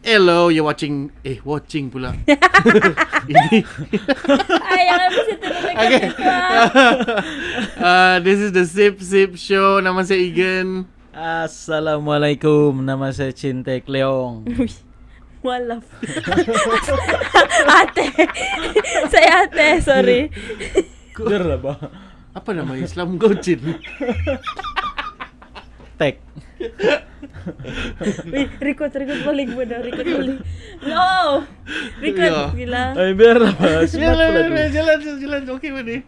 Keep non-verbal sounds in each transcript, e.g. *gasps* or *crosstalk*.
Hello, you're watching eh watching pula. *laughs* Ini *laughs* Ay, episode na Okay. *laughs* uh, this is the Sip Sip Show. Nama saya Egan. Assalamualaikum, nama saya Cintek Leong. Walaf. ate. Saya ate, sorry. Lah, Bang. Apa nama Islam kau Cin? Tek. Uy, record, record balik mo na. Record balik. No! Record, Ya. gila. Ay, biar lah. Smart Jalan, jalan, jalan, jalan. Mana? Okay.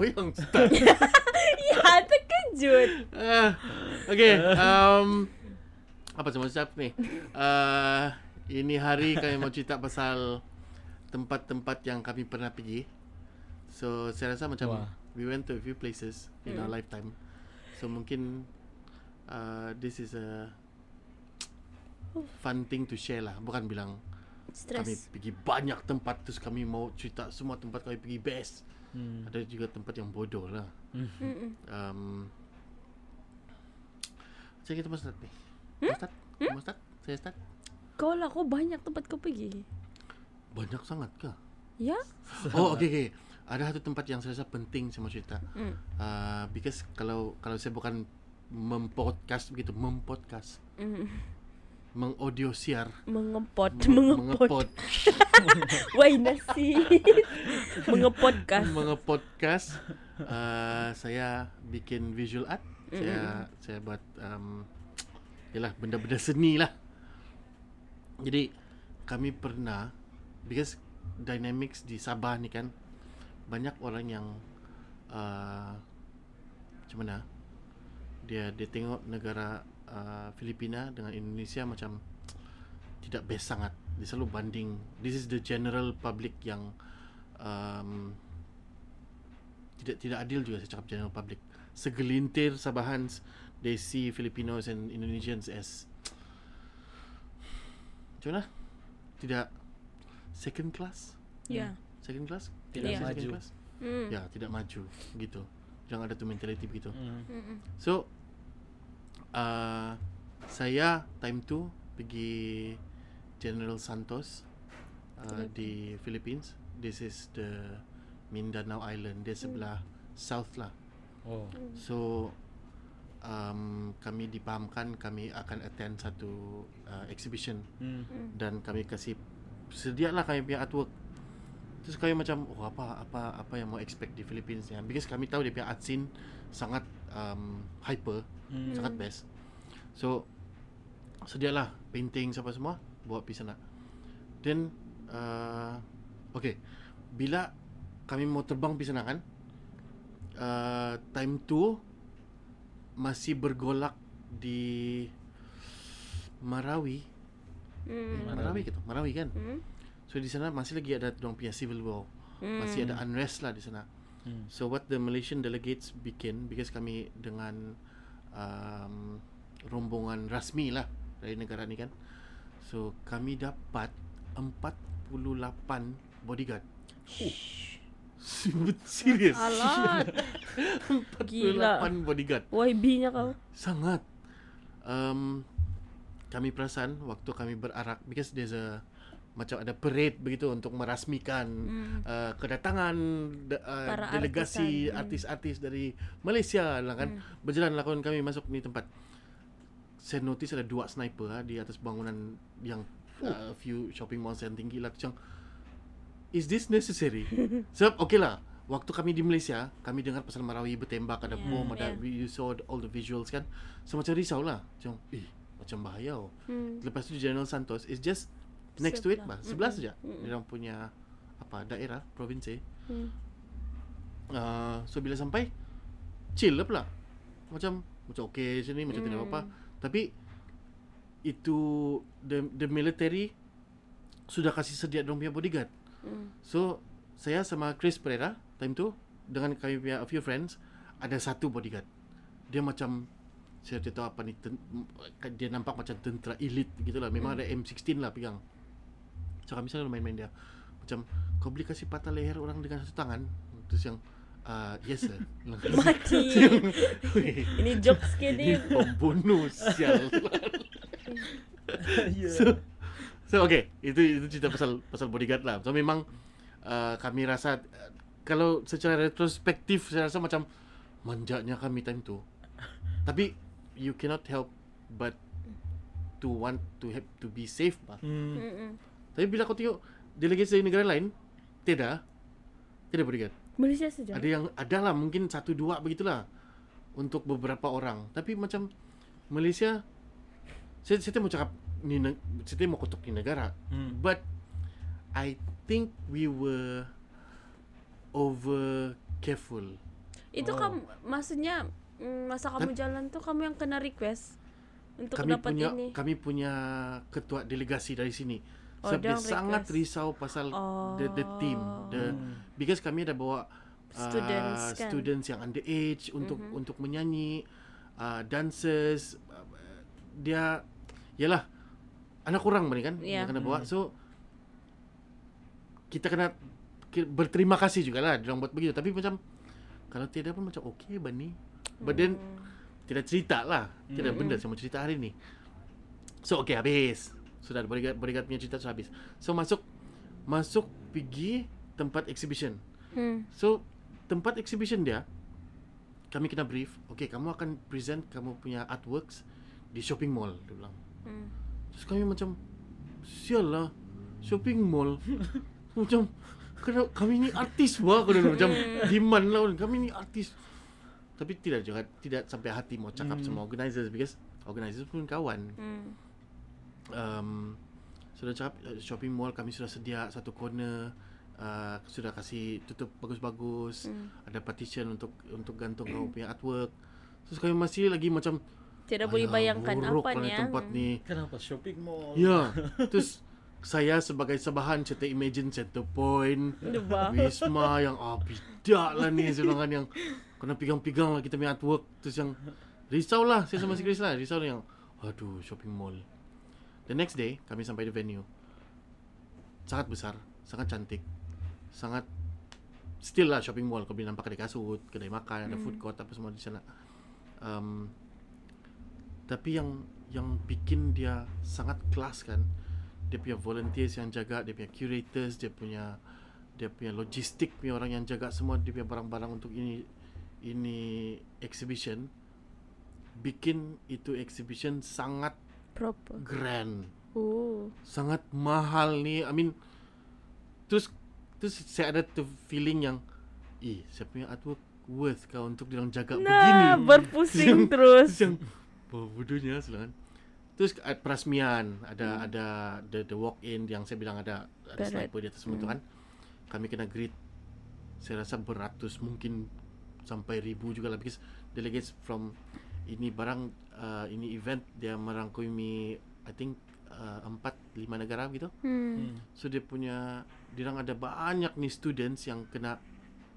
Kau yang *laughs* start. Ya, terkejut. Uh, okay. Um, apa semua siap ni? Uh, ini hari kami mau cerita pasal tempat-tempat yang kami pernah pergi. So saya rasa macam Wah. we went to a few places in our Hmm. lifetime. So mungkin uh, this is a fun thing to share lah. Bukan bilang kami Stress. pergi banyak tempat terus kami mau cerita semua tempat kami pergi best. Hmm. Ada juga tempat yang bodoh lah. Mm-mm. Um, saya kita mau start ni. Mau start? Mau start? Saya start? Kau lah, kau banyak tempat kau pergi. Banyak sangat ke? Ya? Oh, okay, okay. Ada satu tempat yang saya rasa penting saya mau cerita. Mm. Uh, because kalau kalau saya bukan mempodcast begitu, mempodcast, Mm. Mengaudio siar, Mengepot, meng- mengepot. Why nasi? Mengepodcast. mengepodcast. Uh, saya bikin visual art. Saya saya buat um, yalah benda-benda seni lah. Jadi kami pernah because dynamics di Sabah ni kan banyak orang yang uh, macam mana dia dia tengok negara uh, Filipina dengan Indonesia macam tidak best sangat. Dia selalu banding. This is the general public yang um, tidak tidak adil juga saya cakap general public. Segelintir Sabahans they see Filipinos and Indonesians as macam mana? Tidak second class? Ya. Second class? Tidak Say maju. Second class? Mm. Ya, tidak maju gitu. Jangan ada tu mentality begitu. Hmm. Mm-mm. So uh, saya time tu pergi General Santos uh, di Philippines. This is the Mindanao Island. Dia sebelah south lah. Oh. So um, kami dipahamkan kami akan attend satu uh, exhibition Hmm. dan kami kasih sedialah kami punya artwork. Terus kami macam oh apa apa apa yang mau expect di Philippines ya. Because kami tahu dia punya art scene sangat um, hyper, Hmm. sangat best. So sedialah painting apa semua bawa pergi sana. Then uh, okay. Bila kami mau terbang pergi sana kan uh, time tu masih bergolak di Marawi Mm. Marawi gitu Marawi kan Mm. So di sana masih lagi ada dorang punya civil war Mm. Masih ada unrest lah di sana Hmm. So what the Malaysian delegates bikin Because kami dengan um, Rombongan rasmi lah Dari negara ni kan So kami dapat 48 bodyguard *laughs* Serius Alat. *laughs* 48 Gila. bodyguard YB-nya kau. Sangat um, Kami perasan Waktu kami berarak Because there's a Macam ada parade begitu Untuk merasmikan Mm. uh, Kedatangan de, uh, Para Delegasi artisan. Mm. Artis-artis dari Malaysia lah kan Berjalan lakukan kami masuk ni tempat Saya notice ada dua sniper ha, Di atas bangunan Yang uh, few shopping malls yang tinggi lah Macam Is this necessary? *laughs* Sebab okay lah Waktu kami di Malaysia Kami dengar pasal Marawi bertembak Ada Yeah, bom Ada yeah. You saw all the visuals kan So macam risau lah Macam Eh macam bahaya oh. Mm. Lepas tu General Santos Is just Next to it Sebelah. bah Sebelah saja. Dia orang punya Apa Daerah Provinsi Mm. uh, So bila sampai Chill lah pula Macam Macam okay sini Macam tidak Mm. apa-apa Tapi Itu The, the military Sudah kasih sedia Diorang punya bodyguard Mm. So Saya sama Chris Pereira Time tu Dengan kami punya A few friends ada satu bodyguard. Dia macam saya tidak tahu apa ni ten, dia nampak macam tentera elit gitulah. Memang ada M16 lah pegang. So kami selalu main-main dia. Macam kau boleh kasih patah leher orang dengan satu tangan. Terus yang uh, yes sir. *laughs* Mati. *laughs* Ini jokes ke Ini ni. pembunuh sial. *laughs* so, so okay, itu itu cerita pasal pasal bodyguard lah. So memang uh, kami rasa uh, kalau secara retrospektif saya rasa macam manjanya kami time tu. Tapi you cannot help but to want to have to be safe. Hmm. Mm-mm. Tapi bila kau tengok delegasi dari negara lain, tidak tidak bodyguard. Malaysia saja. Ada yang adalah mungkin satu dua begitulah untuk beberapa orang. Tapi macam Malaysia saya saya mau cakap ni saya mau kotok ni negara. Hmm. But I think we were over careful. Itu Oh. kamu maksudnya mm, masa kamu Tapi- jalan tuh kamu yang kena request untuk Kami dapat punya ini. kami punya ketua delegasi dari sini. Oh, Sebab dia orang sangat request. risau pasal the the team, the Hmm. because kami ada bawa uh, Students, kan? students yang underage untuk Mhm. untuk menyanyi, uh, dancers, uh, dia yalah anak kurang ni kan Ya. yang kena bawa. Hmm. So kita kena berterima kasih juga lah dia orang buat begitu. Tapi macam kalau tiada pun macam okey bani. But then Hmm. tidak cerita lah. Tidak Mm-mm. benda saya mau cerita hari ni. So okay habis. Sudah bodyguard bodyguard punya cerita sudah habis. So masuk masuk pergi tempat exhibition. Hmm. So tempat exhibition dia kami kena brief. Okay kamu akan present kamu punya artworks di shopping mall dia bilang. Hmm. Terus kami macam sial lah shopping mall. *laughs* macam kena kami ni artis wah kena macam demand lah kami ni artis. Tapi tidak juga tidak sampai hati mau cakap Hmm. sama organizers because organizers pun kawan. Hmm. Um, sudah cakap uh, shopping mall kami sudah sedia satu corner uh, sudah kasih tutup bagus-bagus. Hmm. Ada partition untuk untuk gantung kamu punya artwork. Terus kami masih lagi macam Tidak boleh "Alah, bayangkan buruk apa ni ya. tempat ni. Kenapa shopping mall? Ya. *laughs* Terus saya sebagai sabahan saya tak imagine Center Point, Debah. Wisma yang ah bidak lah ni sebenarnya yang kena pegang-pegang lah kita punya artwork terus yang risau lah saya sama si Chris lah risau yang aduh shopping mall. The next day kami sampai di venue. Sangat besar, sangat cantik, sangat still lah shopping mall. Kau boleh nampak kedai kasut, kedai makan, ada food court apa semua di sana. Um, tapi yang yang bikin dia sangat kelas kan dia punya volunteers yang jaga dia punya curators dia punya dia punya logistik punya orang yang jaga semua dia punya barang-barang untuk ini ini exhibition bikin itu exhibition sangat Proper. grand Oh. sangat mahal ni I mean terus terus saya ada tu feeling yang eh saya punya artwork worth kau untuk dia jaga begini Nah, berpusing terus. *laughs* Terus yang oh, bodohnya silakan. Terus uh, perasmian ada Hmm. ada the, the walk in yang saya bilang ada ada sniper di atas Hmm. kan. Kami kena greet saya rasa beratus mungkin sampai ribu juga lah because delegates from ini barang uh, ini event dia merangkumi I think uh, empat lima negara gitu. Hmm. Hmm. So dia punya dia orang ada banyak nih students yang kena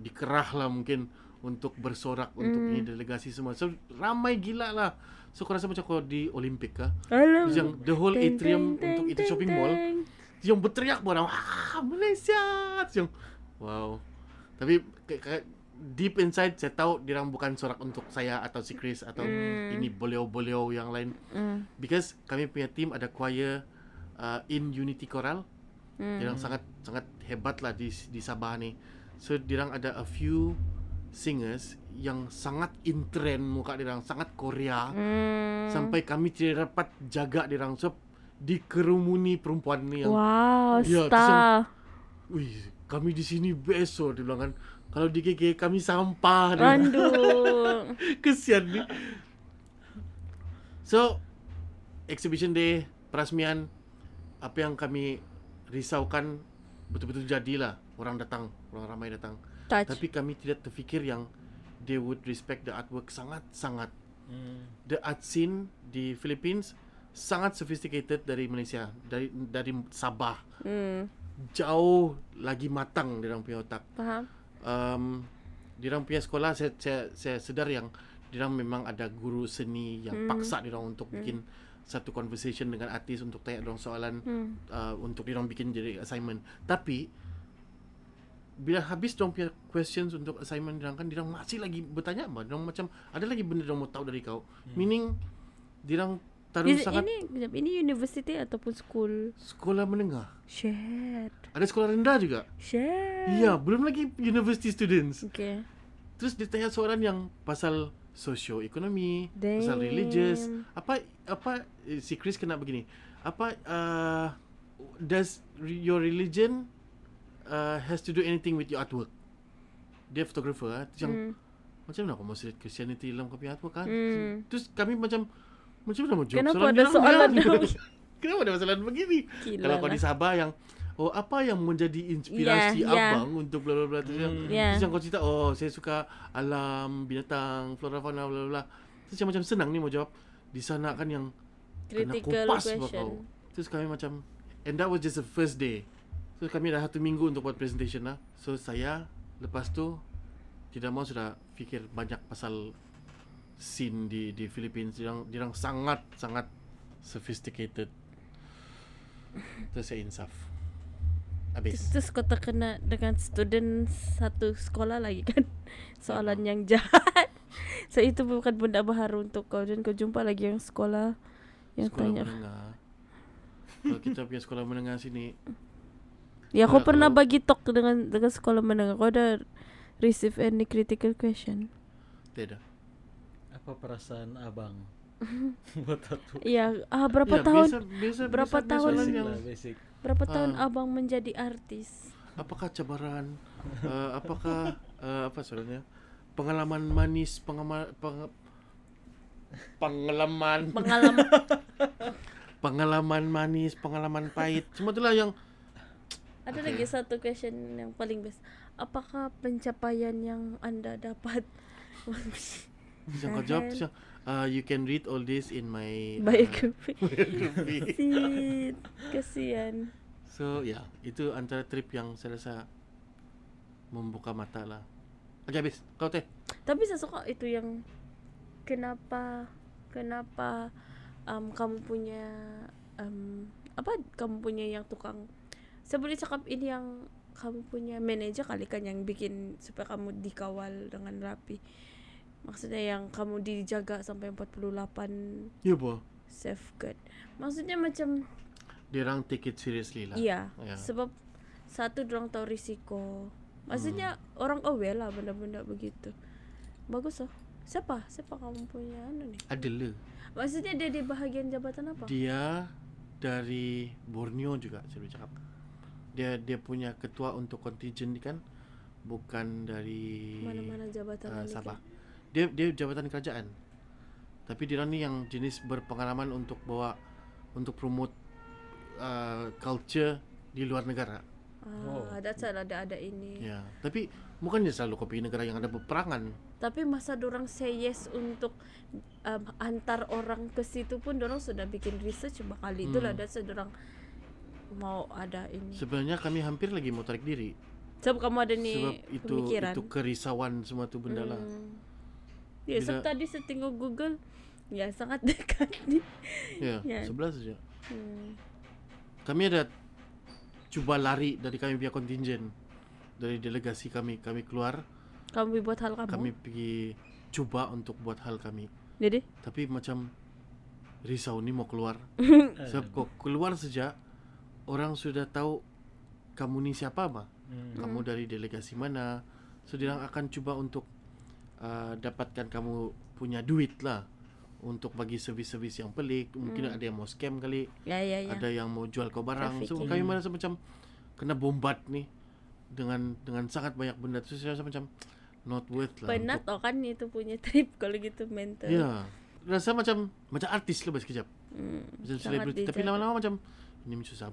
dikerah lah mungkin untuk bersorak untuk Hmm. ini delegasi semua. So ramai gila lah. So kau rasa macam kau di Olimpik kah? Alam. Terus yang the whole Teng, atrium teng, untuk teng, itu shopping mall yang berteriak orang ah Malaysia Terus yang wow tapi ke, deep inside saya tahu dia orang bukan sorak untuk saya atau si Chris atau Hmm. ini boleo-boleo yang lain Hmm. because kami punya team ada choir uh, in Unity Choral Hmm. dia orang sangat sangat hebat lah di di Sabah ni so dia orang ada a few singers yang sangat in trend muka dia orang sangat Korea Hmm. sampai kami tidak dapat jaga dia orang so dikerumuni perempuan ni yang Wow, Ya, star. Wih, kami di sini best oh, dia bilang kan. Kalau di KK kami sampah. Randung. *laughs* Kesian ni. So, exhibition day, perasmian, apa yang kami risaukan betul-betul jadilah. Orang datang, orang ramai datang. Touch. Tapi kami tidak terfikir yang they would respect the artwork sangat-sangat. Hmm. The art scene di Philippines sangat sophisticated dari Malaysia, dari dari Sabah. Hmm. Jauh lagi matang orang punya otak. Faham? Um, Dirang punya sekolah saya saya, saya sedar yang dirang memang ada guru seni yang Hmm. paksa dirang untuk bikin satu conversation dengan artis untuk tanya dorang soalan Hmm. uh, untuk dirang bikin jadi assignment. Tapi bila habis dorang punya questions untuk assignment dirang kan dirang masih lagi bertanya apa? Dirang macam ada lagi benda dirang mau tahu dari kau. Meaning dirang taruh Is, sangat ini kejap, ini university ataupun school? sekolah menengah. Shit. Ada sekolah rendah juga. Shit. Ya, belum lagi university students. Okay. Terus dia tanya soalan yang pasal socio-ekonomi, pasal religious. Apa apa eh, si Chris kena begini. Apa uh, does your religion uh, has to do anything with your artwork? Dia fotografer ah. Terus yang Hmm. macam mana kau mau select Christianity dalam kau punya artwork kan? Hmm. Terus kami macam macam mana jawab Kenapa soalan ada soalan *laughs* Kenapa ada soalan begini? Gila Kalau kau lah. di Sabah yang Oh apa yang menjadi inspirasi ya. abang untuk bla bla bla terus yang terus yang kau cerita oh saya suka alam binatang flora fauna bla bla terus yang macam senang ni mau jawab di sana kan yang kena Critical kupas sama question. kau terus kami macam and that was just the first day so kami dah satu minggu untuk buat presentation lah so saya lepas tu tidak mau sudah fikir banyak pasal scene di di Philippines dirang dirang sangat sangat sophisticated. Terus saya insaf. Habis. Terus kau terkena dengan student satu sekolah lagi kan? *laughs* Soalan yang jahat. *laughs* So itu bukan benda baharu untuk kau. Dan kau jumpa lagi yang sekolah Yang sekolah tanya. menengah. Kalau kita punya sekolah menengah sini Ya kau Kalau- pernah kalau- bagi talk dengan dengan sekolah menengah. Kau ada receive any critical question? Tidak Apa perasaan abang? *laughs* Buat tato? Ya ah, berapa Ya, tahun? biasa, biasa, berapa biasa, tahun- Basic yang, lah, basic. Berapa tahun Ah. abang menjadi artis? Apakah cabaran uh, apakah uh, apa sebenarnya? Pengalaman manis pengalaman peng, pengalaman. Pengalaman. *laughs* Pengalaman manis pengalaman pahit. Semua itulah yang Ada lagi satu question yang paling best. Apakah pencapaian yang anda dapat *laughs* yang kau jawab terus yang, uh, you can read all this in my uh, *laughs* Biography. *laughs* *laughs* Kesian. So ya yeah, itu antara trip yang saya rasa membuka mata lah. Oke habis. Kau teh? Tapi saya suka itu yang kenapa kenapa um, kamu punya um, apa kamu punya yang tukang saya boleh cakap ini yang kamu punya manajer kali kan yang bikin supaya kamu dikawal dengan rapi maksudnya yang kamu dijaga sampai 48 ya boh safeguard maksudnya macam dia orang take it seriously lah. Iya Ya. sebab satu dorang tahu risiko. Maksudnya orang aware lah benda-benda begitu. Bagus loh siapa? Siapa kamu punya anu nih adalah maksudnya dia di bahagian jabatan apa? Dia dari Borneo juga saya boleh cakap. Dia dia punya ketua untuk contingent ni kan bukan dari mana-mana jabatan uh, Sabah. kan? Dia dia jabatan kerajaan. Tapi dia ni yang jenis berpengalaman untuk bawa untuk promote uh, culture di luar negara. Oh. ah that's why ada ada ini Ya. Tapi bukannya selalu kopi negara yang ada peperangan. tapi masa dorang say yes untuk um, antar orang ke situ pun dorang sudah bikin research bakal itulah Hmm. why dorang mau ada ini Sebenarnya kami hampir lagi mau tarik diri sebab kamu ada nih sebab itu pemikiran itu kerisauan semua tu benda lah. Hmm. Ya, sebab tadi saya tengok Google, ya sangat *laughs* dekat ni. Ya, Ya. sebelah saja. Hmm. kami ada cuba lari dari kami punya contingent dari delegasi kami kami keluar Kamu buat hal kamu. kami pergi cuba untuk buat hal kami Jadi, tapi macam risau ni mau keluar *laughs* sebab kau keluar saja orang sudah tahu kamu ni siapa mah Hmm. kamu dari delegasi mana so dia akan cuba untuk uh, dapatkan kamu punya duit lah untuk bagi servis-servis yang pelik. Mungkin ada yang mau scam kali ya ya ya. ada yang mau jual kau barang. So kami merasa macam kena bombat nih dengan dengan sangat banyak benda. Tu saya rasa macam not worth lah Penat oh kan itu punya trip *laughs* kalau gitu mental. untuk, ya rasa macam macam artis lah sekejap. Hmm, macam selebriti. Tapi lama-lama macam ini menyusah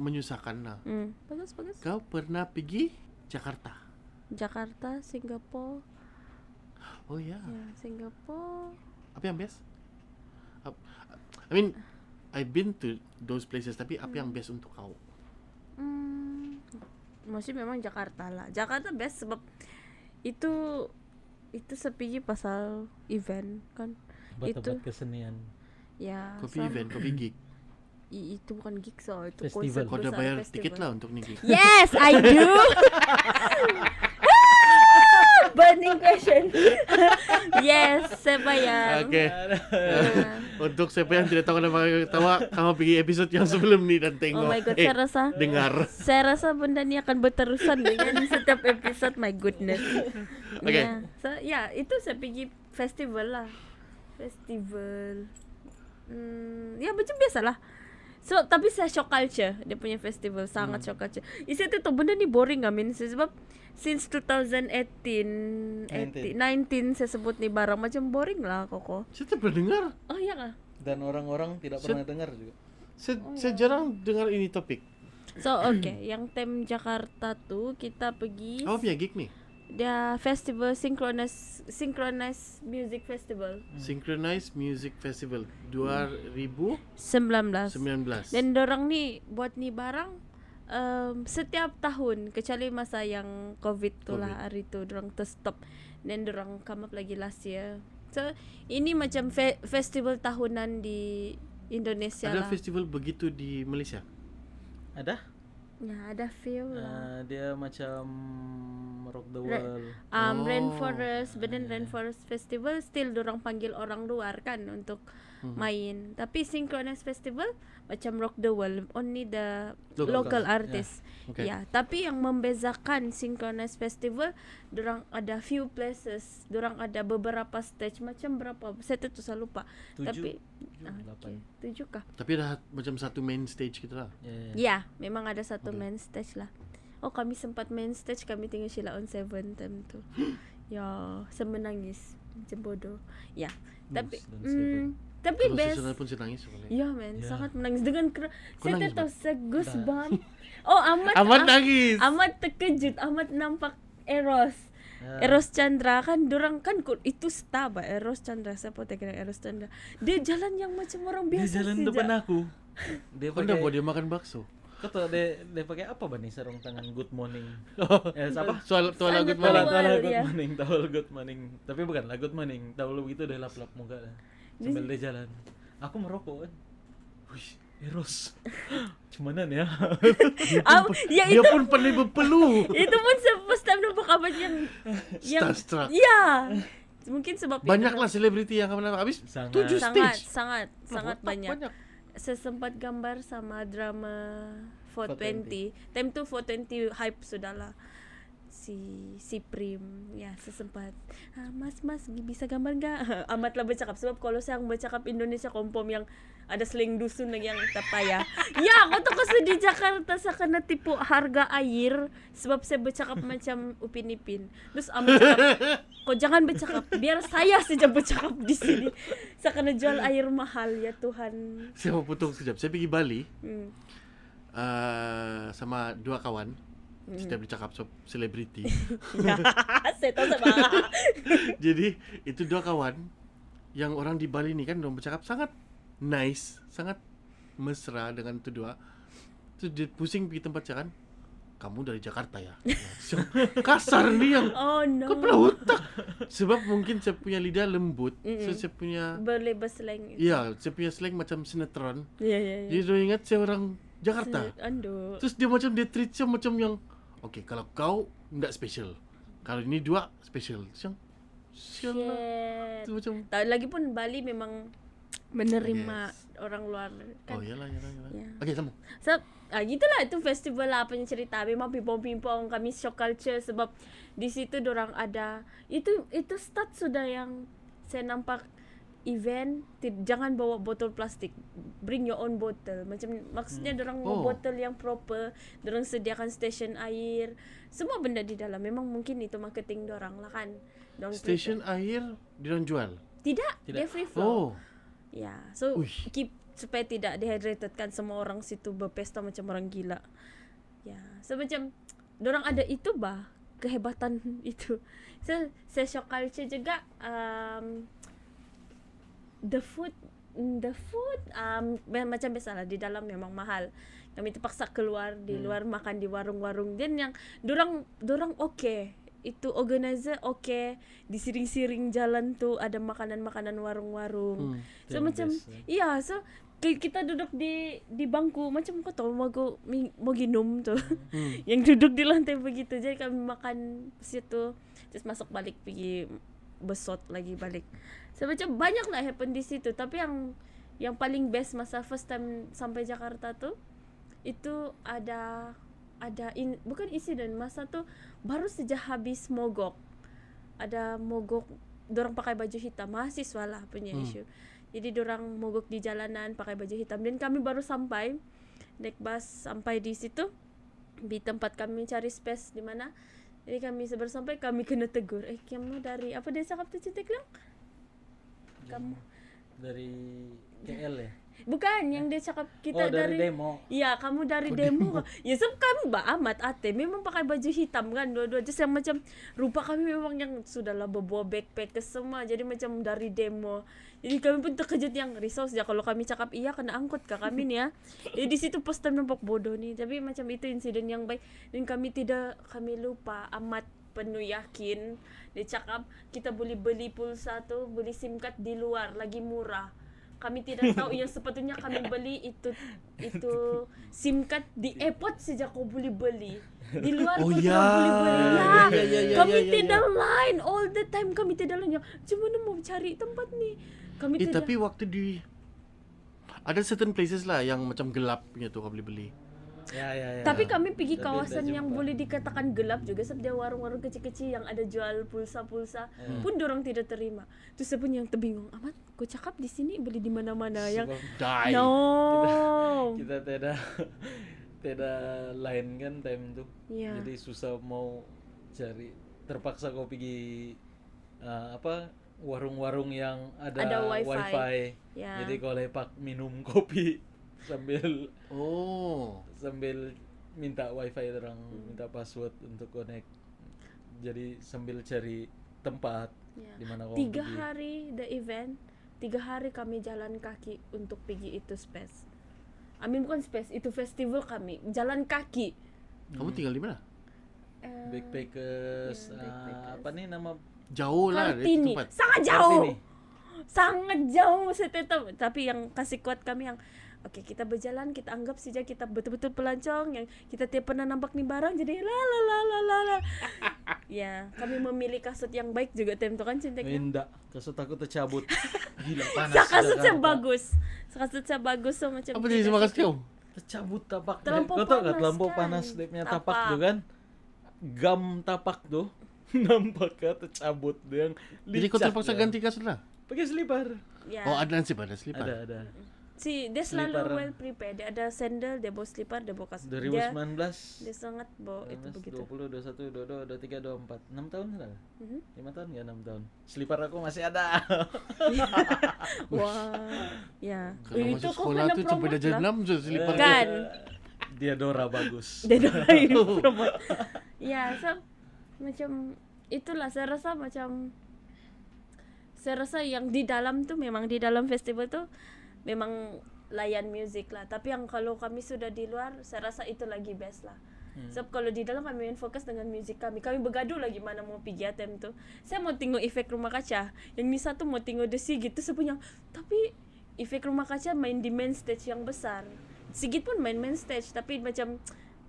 menyusahkan lah. Hmm, bagus bagus. kau pernah pergi Jakarta? Jakarta, Singapura, oh ya ya Singapura. apa yang best Ap- I mean I've been to those places tapi apa yang best untuk kau Hmm, maksudnya memang Jakarta lah. Jakarta best sebab itu itu sepiji pasal event kan Obat-obat kesenian. ya Kopi sam- event, kopi gig. i- itu bukan gig so itu Festival. konser Kau udah bayar festival. tiket lah untuk nih gig. Yes, I do. *laughs* Burning question. *laughs* yes, saya bayar. Oke. Nah. Untuk siapa yang tidak tahu kenapa kami ketawa, kamu pergi episode yang sebelum nih dan tengok. Oh my god, eh, saya rasa dengar. saya rasa benda ini akan berterusan dengan *laughs* setiap episode. My goodness. Oke. Ya, so, ya itu saya pergi festival lah. Festival. Hmm, ya macam biasa lah. So, tapi saya shock culture dia punya festival sangat shock culture. Isi itu tuh benda ni boring amin sebab since 2018 18, 19 saya sebut ni barang macam boring lah koko. Saya tak pernah dengar. Oh iya kah? Dan orang-orang tidak pernah dengar juga. Saya, Oh, saya ya. jarang dengar ini topik. So oke, yang tem Jakarta tuh kita pergi Apa punya gig nih? Dia festival synchronous synchronous music festival Synchronized Music Festival 2019. 19. Dan dorang nih buat nih barang um, setiap tahun kecuali masa yang covid tuh lah hari itu dorang ter stop dan dorang come up lagi last year. So ini macam fe- festival tahunan di Indonesia Ada lah. festival begitu di Malaysia. Ada? Ya ada feel lah. Ah, dia macam Rock the Re- World. um, Oh. Rainforest, Badan Rainforest Festival still dorang panggil orang luar kan untuk Mhm. main. Tapi Synchronous Festival macam Rock the World, only the Local. local, artist. Oke. Ya, tapi yang membezakan Synchronous Festival, dorang ada few places, dorang ada beberapa stage macam berapa? Saya tuh saya lupa. Tujuh. Tapi Tujuh, ah, okay. tujuh kah? Tapi ada macam satu main stage gitu lah. Ya, ya. Ya, memang ada satu Oke. main stage lah. Oh, kami sempat main stage, kami tinggal Sheila on Seven time tu. *gasps* ya, saya menangis macam bodoh. Ya, tapi mm. Tapi Kalau best. sesudah pun saya nangis. boleh. Ya, men, Ya. sangat menangis dengan kera. Kau Saya tahu saya goosebump. Oh, amat Amat ah- nangis. amat terkejut, amat nampak Eros. Ya. Eros Chandra kan dorang kan itu star bah Eros Chandra siapa tak kenal Eros Chandra dia jalan yang macam orang Dia biasa jalan saja. depan aku. *laughs* Dia udah buat pakai dia makan bakso. Kau tahu dia dia pakai apa bani sarung tangan good morning. *laughs* Oh, Eh, apa? Soal tuala good morning. Tawal, tawal good ya. morning, tawal good morning. Tapi bukan lah good morning. Tawal begitu dia lap-lap muka dah. Sambil dia jalan. Aku merokok kan. Wih, Eros. *gasps* Cumanan ya. Ah, ya Dia itu pun pandai berpeluh. *laughs* itu pun first time nampak apa yang yang Starstruck. ya mungkin sebab Banyaklah selebriti yang kamu habis Sangat. tujuh sangat stage. sangat sangat Otak banyak. saya sempat gambar sama drama 420 time tu 420 hype sudah lah si si Prim. Ya sesempat. Ah, mas mas bisa gambar nggak? *laughs* Amatlah bercakap. Sebab kalau saya bercakap Indonesia kompom yang ada slang dusun lagi yang tak payah *laughs* ya aku tuh kasi di Jakarta saya kena tipu harga air sebab saya bercakap macam Upin Ipin. Terus amat cakap kau jangan bercakap biar saya saja bercakap di sini. Saya kena jual air mahal ya Tuhan. Saya mau potong sekejap. Saya pergi Bali. Hmm. uh, sama dua kawan. Hmm. Setiap bercakap so selebriti. *laughs* *laughs* *laughs* Jadi itu dua kawan yang orang di Bali ni kan orang bercakap sangat nice, sangat mesra dengan tu dua. Terus dia pusing pergi tempat cakap kamu dari Jakarta ya. Kasar ni yang oh no otak. Sebab mungkin saya punya lidah lembut, so Mm-mm. saya punya boleh berselang Ya, saya punya slang macam sinetron. ya ya ya Jadi dia ingat saya orang Jakarta. Ando. Terus dia macam dia treat saya macam yang Okay, kalau kau enggak special. Kalau ini dua special. Yang Sial lah. Shit. Itu macam Tak lagi pun Bali memang menerima Yes. orang luar kan. Oh iyalah iyalah iyalah. Ya. Okay, sambung. So, ah, gitulah itu festival lah punya cerita. Memang pimpong-pimpong kami shock culture sebab di situ dorang ada itu itu start sudah yang saya nampak event ti- jangan bawa botol plastik bring your own bottle macam maksudnya Hmm. dorang Oh. botol yang proper dorang sediakan stesen air semua benda di dalam memang mungkin itu marketing dorang lah kan dorang Station air orang jual. tidak, Tidak. dia free flow Oh. Ya, so Uish. keep supaya tidak dehydrated kan semua orang situ berpesta macam orang gila. Ya, so macam orang ada itu bah kehebatan *laughs* itu. So saya shock culture juga um, the food mm, the food um, macam biasalah di dalam memang mahal. Kami terpaksa keluar di luar makan di warung-warung. Dan yang dorang dorang okay itu organizer oke di siring-siring jalan tuh ada makanan-makanan warung-warung. Hmm. so macam iya so ki- kita duduk di di bangku. Macam kau tahu mau mau ginum tuh Hmm. *laughs* yang duduk di lantai begitu. Jadi kami makan situ terus masuk balik pergi besot lagi balik. So macam banyak lah happen di situ. Tapi yang yang paling best masa first time sampai Jakarta tuh itu ada ada in, bukan insiden masa tuh baru saja habis mogok. Ada mogok dorang pakai baju hitam. Mahasiswa lah punya Hmm. isu jadi dorang mogok di jalanan pakai baju hitam. Dan kami baru sampai naik bus sampai di situ. Di tempat kami cari space di mana jadi kami sebar sampai kami kena tegur eh kamu dari apa dia cakap tuh cinta bilang kamu dari *laughs* KL ya bukan yang dia cakap kita oh dari, demo Iya, kamu dari demo. ya, so kami ba amat ate. Memang pakai baju hitam kan dua-dua. Just yang macam rupa kami memang yang sudahlah bawa backpack ke semua. Jadi macam dari demo. Jadi kami pun terkejut yang resource ya kalau kami cakap iya kena angkut ke kami nih ya. *laughs* Jadi di situ time nampak bodoh nih. Tapi macam itu insiden yang baik. Dan kami tidak kami lupa amat penuh yakin. Dia cakap kita boleh beli pulsa tuh beli sim card di luar lagi murah. Kami tidak tahu yang sepatutnya kami beli itu itu SIM card di airport saja kau boleh beli. Di luar Oh kau ya. tidak boleh beli. Ya, Ya, ya, ya, ya, kami ya, ya, tidak line all the time kami tidak line cuma mau cari tempat nih kami Eh tapi waktu di ada certain places lah yang macam gelap gitu kau boleh beli. ya ya ya tapi kami pergi Tapi kawasan yang boleh dikatakan gelap juga sebab dia warung-warung kecil-kecil yang ada jual pulsa-pulsa Hmm. pun dorang tidak terima terus saya pun yang terbingung amat kau cakap di sini beli di mana-mana yang Die. no kita tidak *laughs* tidak lain kan time tuh Iya. jadi susah mau cari terpaksa kau pergi eh, apa warung-warung yang ada, Ada wifi. Ya. jadi kau lepak minum *laughs* kopi sambil Oh. sambil minta wifi orang Hmm. minta password untuk connect jadi sambil cari tempat Ya. di mana kau tiga pergi. hari the event tiga hari kami jalan kaki untuk pergi itu space Amin bukan space itu festival kami jalan kaki Kamu tinggal di mana? Eh, backpackers, Iya, ah, backpackers. apa nih nama Jauh lah dari Kartini tempat. sangat jauh Kartini. sangat jauh saya tetap tapi yang kasih kuat kami yang oke kita berjalan kita anggap saja kita betul-betul pelancong yang kita tidak pernah nampak nih barang jadi la la la la la la *laughs* ya kami memilih kasut yang baik juga tem kan cinta Enggak, kasut aku tercabut. *laughs* Gila panas. Sa kasutnya Jakarta. bagus kasutnya bagus so macam Apa jadi tidak sama suka. kau? Tercabut tapak. Terlampau Kau panas terlampau kan? panas tapak. Tapak. tuh kan? Gam tapak tuh. *laughs* Nampak kan tercabut dia yang Jadi kau terpaksa dia. ganti kasut lah. Pakai selipar. ya Oh ada nasib ada slipper. Ada, ada. si dia selalu Slipper. well prepared dia ada sandal dia bawa slipper dia bawa kasut dia 2019. dia sangat bawa itu 19, begitu 20, 21, 22, 23, 24 6 tahun lah Mhm. 5 tahun ya 6 tahun Selipar aku masih ada *laughs* wah ya Kalau itu masuk sekolah kena tu sampai jam lah. 6 je slipper. Eh, Kan. Dia Dora bagus dia doain *laughs* promote ya so, macam itulah saya rasa macam saya rasa yang di dalam tuh memang di dalam festival tuh memang layan musik lah. Tapi yang kalau kami sudah di luar saya rasa itu lagi best lah. Hmm. Sebab kalau di dalam kami main fokus dengan musik kami. Kami bergaduh lagi mana mau pergi atem tu. Saya mau tengok efek rumah kaca. Yang Nisa tu mau tengok The Sigit tu Saya punya Tapi efek rumah kaca main di main stage yang besar. Sigit pun main main stage Tapi macam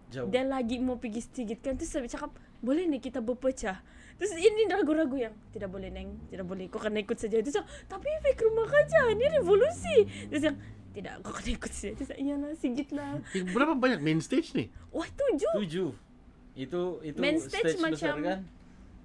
Jauh. dia lagi mau pergi Sigit kan? Terus saya cakap Boleh nih kita berpecah? Terus ini ragu-ragu yang Tidak boleh neng. Tidak boleh. Kau kena ikut saja. Terus saya, Tapi efek rumah kaca Ini revolusi. Terus yang Tidak kau kena ikut saja. Terus saya Iyalah Sigit lah. Berapa banyak main stage ni? Wah tujuh. Tujuh. Itu itu Main stage besar macam- kan?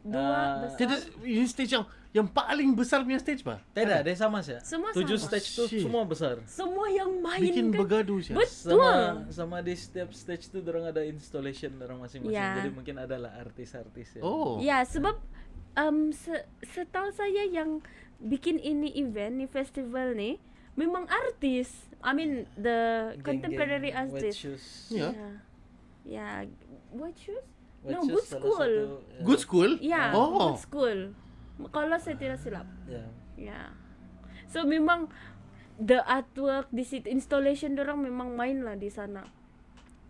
Dua Ah, besar. Tidak ini stage yang yang paling besar punya stage bah. Tidak, dia sama sih. Semua Tujuh sama. stage tuh Shit. semua besar. Semua yang main Bikin kan bergaduh sih. Betul. Sama sama di setiap stage tuh orang ada installation orang masing-masing. Ya. Jadi mungkin adalah artis-artis ya. Oh. Ya sebab um, se setahu saya yang bikin ini event ni festival ni memang artis. I mean the Geng-geng contemporary White artist. Ya. Ya. Ya, what shoes? White No, Shoes Good School. satu, ya. Good school? Ya, Oh. good school. Kalau saya tidak silap. Ya. Ya. So memang the artwork di situ installation orang memang main lah di sana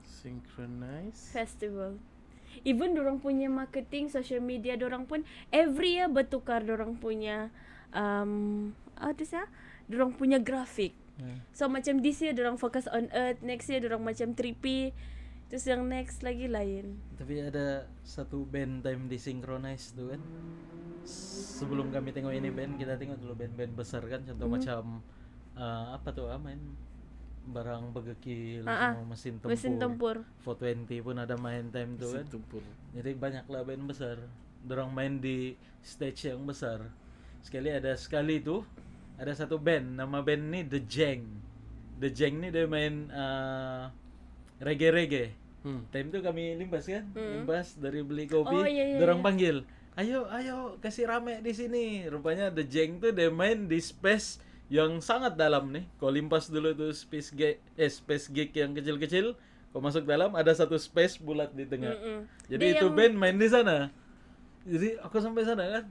Synchronize. festival. even dorang punya marketing social media dorang pun every year bertukar dorang punya um, apa tu sah dorang punya grafik Ya. so macam this year dorang fokus on earth next year dorang macam 3P terus yang next lagi lain Tapi ada satu band time disynchronize tuh kan. Sebelum kami tengok ini band, kita tengok dulu band-band besar kan. Contoh Hmm. macam eh, apa tuh ah, main barang begekil Ah, ah. semua mesin tempur. mesin tempur 420 pun ada main time tuh kan. Tempur. Jadi banyaklah band besar. Dorang main di stage yang besar. Sekali ada sekali tuh ada satu band nama band ini The Jeng. The Jeng ini dia main uh, reggae-reggae. Hmm. Time itu kami limbas kan, Hmm. limbas dari beli kopi, Oh, iya, iya, dorang iya. panggil, ayo ayo kasih rame di sini. Rupanya The Jeng tuh dia main di space yang sangat dalam nih. Kau limpas dulu tuh space gig, eh space gig yang kecil-kecil, kau masuk dalam ada satu space bulat di tengah. Mm-mm. Jadi Dia itu yang- band main di sana. Jadi aku sampai sana kan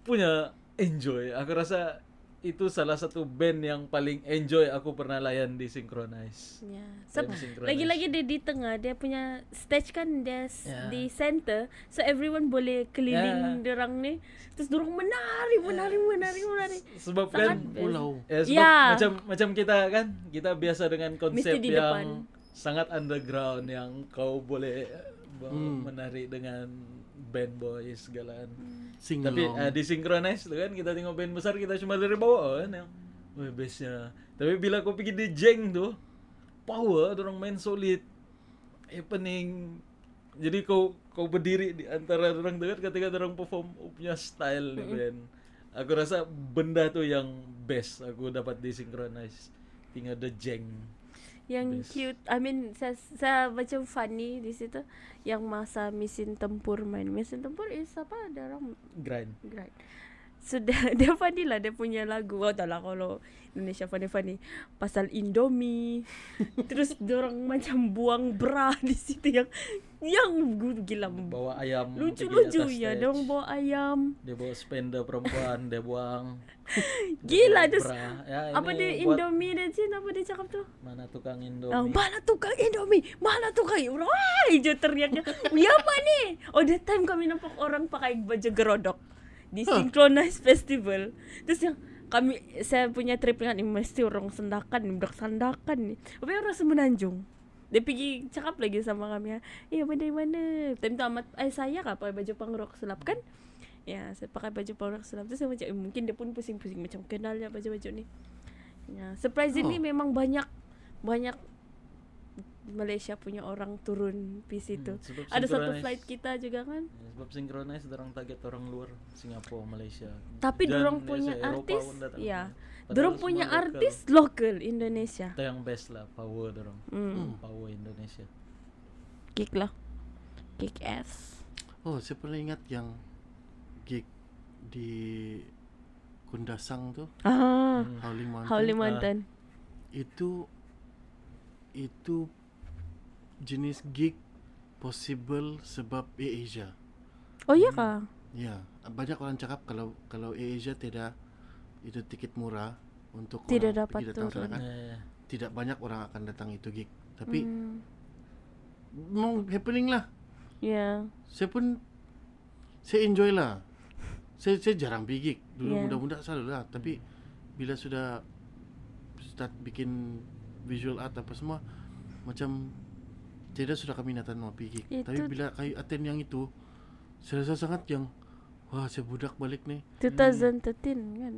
punya enjoy. Aku rasa itu salah satu band yang paling enjoy aku pernah layan di Synchronize. Ya. Seb- synchronize. lagi-lagi dia di tengah dia punya stage kan dia Ya. di center so everyone boleh keliling Ya. dorang ni terus dorang menari menari menari menari Sebab Sangat kan. Pulau. Ya, sebab Ya. macam macam kita kan, kita biasa dengan konsep yang depan. sangat underground yang kau boleh Hmm. menari dengan band boy segala kan. Sing Tapi uh, di synchronize tu kan kita tengok band besar kita cuma dari bawah kan yang wah bestnya. Tapi bila kau pergi di jeng tu power orang main solid happening jadi kau kau berdiri di antara orang tu kan ketika orang perform punya style ni band. Aku rasa benda tu yang best aku dapat di synchronize. Tinggal the jeng. Yang Best. cute I mean saya, saya macam funny di situ yang masa mesin tempur main mesin tempur is apa ada orang Grind. Right. Sudah *laughs* dia funny lah dia punya lagu. Oh tak lah kalau Indonesia funny-funny pasal Indomie. *laughs* Terus dorang macam buang bra *laughs* di situ yang yang gila Bawa ayam lucu-lucu ya stage. dong bawa ayam. Dia bawa spender perempuan, dia buang. Gila dia terus. Ya, apa dia Indomie dia Cin apa dia cakap tu? Mana tukang Indomie? Oh, mana tukang Indomie? Mana tukang Indomie? Wah, hijau teriaknya. Ya apa ni? Oh, that time kami nampak orang pakai baju gerodok di Huh. Synchronize *laughs* Festival. Terus yang kami saya punya trip dengan ini mesti orang sendakan ni, budak sendakan ni. Tapi orang semenanjung. Dia pergi cakap lagi sama kami, "Ya, dari mana?" Time tu amat eh saya kan pakai baju pangrok selap kan? Ya, saya pakai baju pangrok selap tu saya macam eh, mungkin dia pun pusing-pusing macam kenalnya baju-baju ni. Ya, surprisingly Oh. memang banyak banyak Malaysia punya orang turun di situ. Hmm, Ada satu flight kita juga kan. Ya, sebab synchronize orang target orang luar Singapura, Malaysia. Tapi Dan ya, punya Eropah artis, ya. Semua punya lokal. artis lokal Indonesia. Itu yang best lah, power dorang. Hmm. Power Indonesia. Kick lah. Kick ass. Oh, saya pernah ingat yang gig di Kundasang tu, Ah, Hmm. Howling Mountain. Howling Mountain. Itu itu jenis gig possible sebab Air Asia. Oh iya kah? Ya, banyak orang cakap kalau kalau Air Asia tidak itu tiket murah untuk Tidak orang dapat datang sana kan. Ya, ya. Tidak banyak orang akan datang itu gig. Tapi Hmm. memang happening lah. Ya. Saya pun saya enjoy lah. Saya saya jarang pergi gig. Dulu Yeah. muda-muda selalu lah. Tapi bila sudah start bikin visual art apa semua macam tidak sudah keminatan mau pergi gig. Itu- Tapi bila kayu attend yang itu saya rasa sangat yang wah saya budak balik nih. 2013 kan.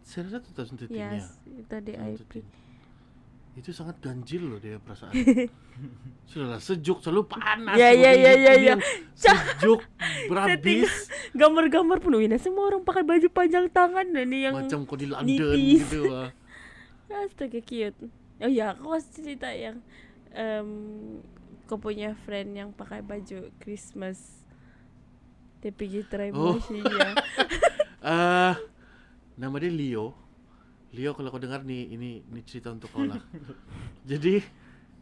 Saya rasa 2013 ya. Yes, itu di IP. 2013. Itu sangat ganjil loh dia perasaan. *laughs* Sudahlah sejuk selalu panas. Ya, ya, Ini- ya, ya, ini ya. Sejuk *laughs* berhabis. Gambar-gambar pun Wina semua orang pakai baju panjang tangan dan ni yang Macam kau di London nipis. gitu ah. *laughs* Astaga cute. Oh ya, aku harus cerita yang um, kau punya friend yang pakai baju Christmas. Dia pergi try Oh. ya. Ah, *laughs* nama dia Leo. Leo kalau kau dengar nih ini ini cerita untuk kau lah. *laughs* Jadi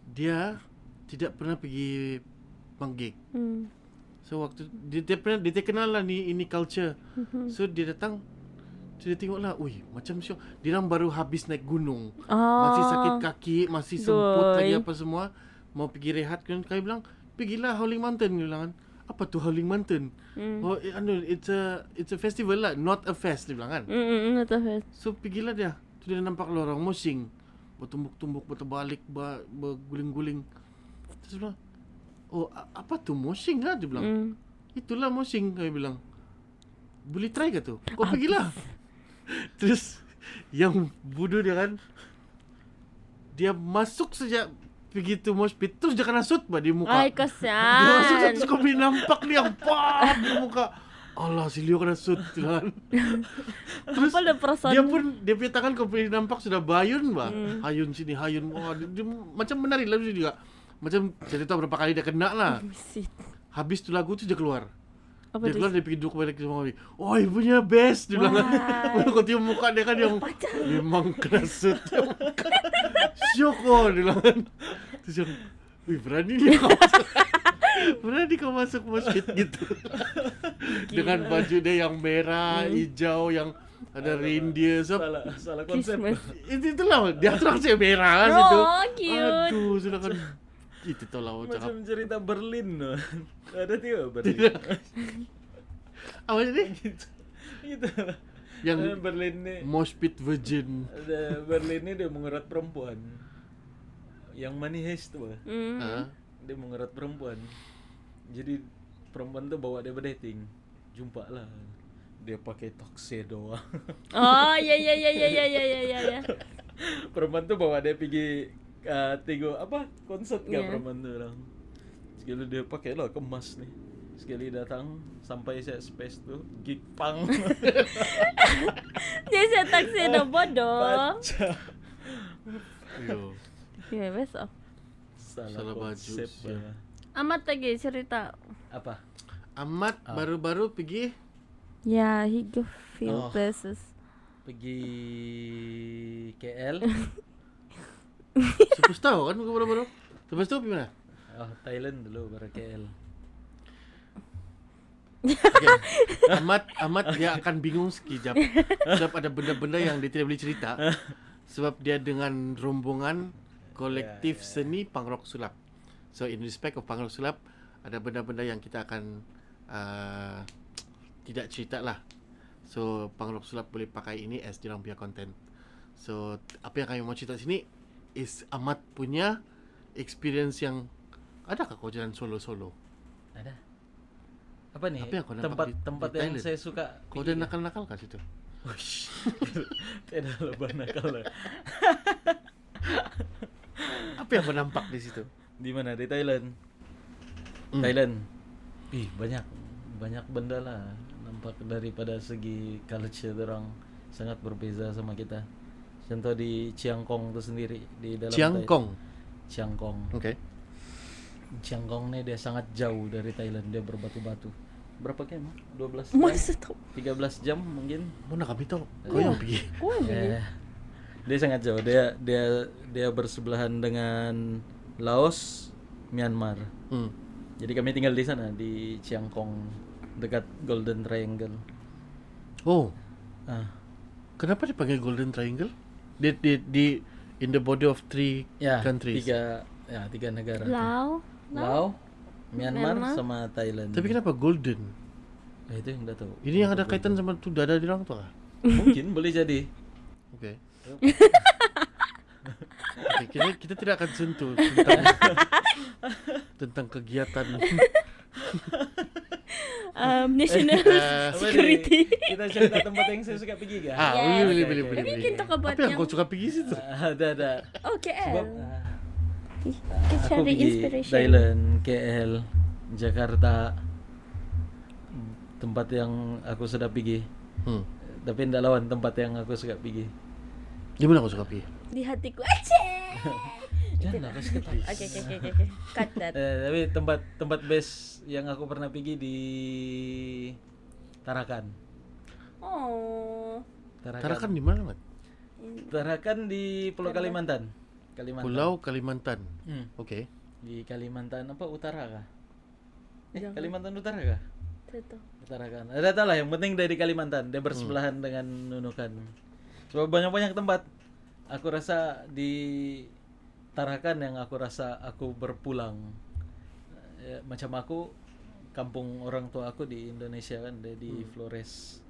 dia tidak pernah pergi panggig. Hmm. So waktu dia, dia pernah dia terkenal lah ni ini culture. So dia datang so dia tengok lah, ui macam syok. Dia orang baru habis naik gunung. Ah. Masih sakit kaki, masih semput Doi. lagi apa semua. Mau pergi rehat kan kami bilang, pergilah Howling Mountain dia bilang kan. Apa tu Howling Mountain? Hmm. Oh, eh, anu, it's a it's a festival lah, not a fest dia bilang kan. Mm, mm, mm, betul, betul. So pergilah dia. Tu dia nampak lah orang mosing. Bertumbuk-tumbuk, berterbalik, ber, berguling-guling. Terus bilang, oh a- apa tu mosing lah dia bilang. Mm. Itulah mosing kami bilang. Boleh try ke tu? Kau pergilah. *laughs* Terus yang bodoh dia kan dia masuk saja pergi tu mosh pit terus dia kena shoot bah di muka. Ay, Dia masuk terus kau nampak dia pam di muka. Allah si Leo kena shoot tu kan. *laughs* terus dia pun dia punya tangan kau nampak sudah bayun bah. Hmm. Hayun sini hayun. Wah, dia, dia macam menari dia juga. Macam tahu berapa kali dia kena lah. Habis tu lagu tu dia keluar. Apa dia tu? keluar dia pergi duduk balik sama kami. Oh ibunya best dia bilang kan. Kalau kau tengok muka dia kan yang memang kena set kau dia bilang kan. Terus yang, wih berani dia berani kau masuk masjid gitu. Dengan baju dia yang merah, hijau, yang ada reindeer. So, Salah, salah konsep. Itu itulah dia terang saya merah kan Oh, situ. cute. Aduh, sudah Gitu tolong Macam cakap. cerita Berlin no. Ada tiga Berlin. Apa sih? Gitu. gitu. Yang eh, Berlin ini Mospit Virgin. Ada Berlin ini dia mengerat perempuan. Yang manis tuh. Mm. Uh. Dia mengerat perempuan. Jadi perempuan tuh bawa dia berdating. Jumpa lah dia pakai tuxedo. Oh iya iya iya iya iya iya iya. *laughs* Perempuan tuh bawa dia pergi uh, tigo apa konsert kan Iya. perempuan tuh orang. Sekali dia pakai lah kemas nih. Sekali datang sampai saya space tuh gig pang. *laughs* Dia saya taksi dah bodoh. Baca. Ayo. Ya, besok. Salah, Salah baju, konsep. bah. Amat lagi cerita. Apa? Amat Ah. baru-baru pergi Ya, he go few Oh. places. Pergi KL. *laughs* Tahu kan bukan baru-baru. Lepas tu pergi mana? Oh, Thailand dulu baru KL. Okay. Amat Amat dia akan bingung sekejap sebab ada benda-benda yang dia tidak boleh cerita sebab dia dengan rombongan kolektif Ya, ya, seni rock sulap. So in respect of punk rock sulap ada benda-benda yang kita akan uh, tidak cerita lah. So punk rock sulap boleh pakai ini as dia punya content. So apa yang kami mau cerita sini is Amat punya experience yang adakah kau jalan solo-solo? Ada. Apa nih? Apa yang kau tempat di- tempat di yang Thailand? saya suka. Kau pergi udah ya? nakal-nakal kah situ? *laughs* Tidak lebih nakal lah. Apa yang kau nampak di situ? Di mana? Di Thailand. Hmm. Thailand. Ih, banyak banyak benda lah nampak daripada segi culture orang sangat berbeza sama kita. Contoh di Chiang Kong itu sendiri di dalam Chiang Thai- Kong. Chiang Kong. Okay. Chiang Kong nih dia sangat jauh dari Thailand, dia berbatu-batu. Berapa jam? 12 jam? Masa tau. 13 jam mungkin. Mana kami tahu? Kau yang pergi. Kau yang pergi. Eh, dia sangat jauh. Dia dia dia bersebelahan dengan Laos, Myanmar. Hmm. Jadi kami tinggal di sana di Chiang Kong dekat Golden Triangle. Oh, Ah, kenapa dipanggil Golden Triangle? Di di di in the border of three ya, countries. tiga ya tiga negara. Lao. Lao, Myanmar, Myanmar. sama Thailand. Tapi kenapa Golden? Eh, itu yang enggak tahu. Ini yang ada kaitan sama tu dada di orang tu kah? Mungkin boleh jadi. Okay. okay kita, kita tidak akan sentuh tentang tentang kegiatan Um, national *laughs* Eh, security. Kita cerita tempat yang saya suka pergi kan? ah, Yes. boleh boleh boleh. Tapi kita kau buat Apa yang kau suka pergi situ? ada ada. Oh, KL. Ah, Kita aku cari inspiration. Thailand, KL, Jakarta, tempat yang aku sudah pergi. Hmm. Tapi tidak lawan tempat yang aku suka pergi. Di mana kau suka pergi? Di hatiku. Aceh. *laughs* Jangan suka pergi. Oke, oke, oke, oke. Cut that. Eh, tapi tempat tempat best yang aku pernah pergi di Tarakan. Oh. Tarakan. Tarakan di mana, Mat? Tarakan di Pulau Kalimantan. Kalimantan. Pulau Kalimantan. Hmm. Oke. Di Kalimantan apa utara kah? Eh, Jangan. Kalimantan utara kah? Itu. Utara kan. Ada tahu lah yang penting dari Kalimantan, dia bersebelahan dengan Nunukan. Sebab banyak-banyak tempat. Aku rasa di Tarakan yang aku rasa aku berpulang. ya, macam aku kampung orang tua aku di Indonesia kan di Flores.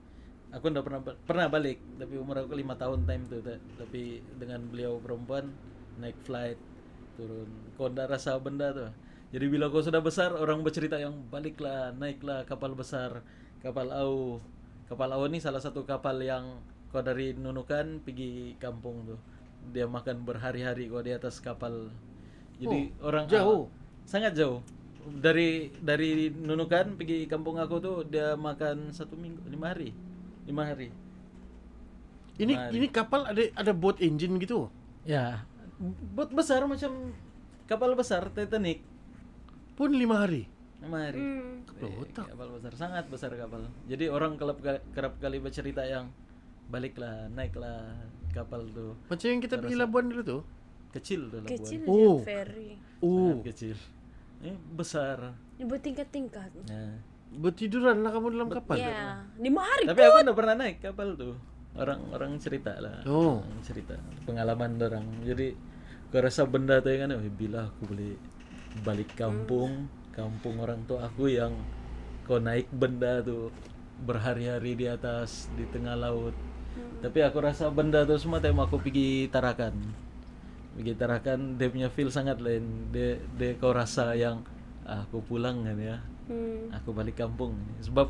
Aku ndak pernah pernah balik tapi umur aku lima tahun time tuh ta- tapi dengan beliau perempuan naik flight turun. Kau ndak rasa benda tuh jadi bila kau sudah besar orang bercerita yang baliklah naiklah kapal besar kapal au. Kapal au ini salah satu kapal yang kau dari Nunukan pergi kampung tuh dia makan berhari-hari kau di atas kapal jadi orang jauh. sangat jauh dari dari Nunukan pergi kampung aku tuh dia makan satu minggu lima hari lima hari Ini Mari. ini kapal ada ada boat engine gitu. ya bot besar macam kapal besar Titanic Pun lima hari. lima hari Hmm. Kapal Eh, kapal besar sangat besar kapal jadi orang kerap kerap kali bercerita yang baliklah naiklah kapal tuh Macam yang kita pergi Labuan dulu tuh. kecil tuh Labuan. Kecil Oh. oh. ferry. Sangat Oh, kecil ini besar Ini bertingkat-tingkat. Nah. bertiduran lah kamu dalam kapal. Ya, lima hari. tapi aku udah pernah naik kapal tuh orang-orang cerita lah Oh. Orang cerita pengalaman orang jadi gua rasa benda tuh yang kan "Eh, bila aku boleh balik kampung kampung orang tua aku yang kau naik benda tuh berhari-hari di atas di tengah laut tapi aku rasa benda tuh semua tema aku pergi Tarakan pergi Tarakan dia punya feel sangat lain dia dia kau rasa yang "Ah, aku pulang kan ya Hmm. aku balik kampung sebab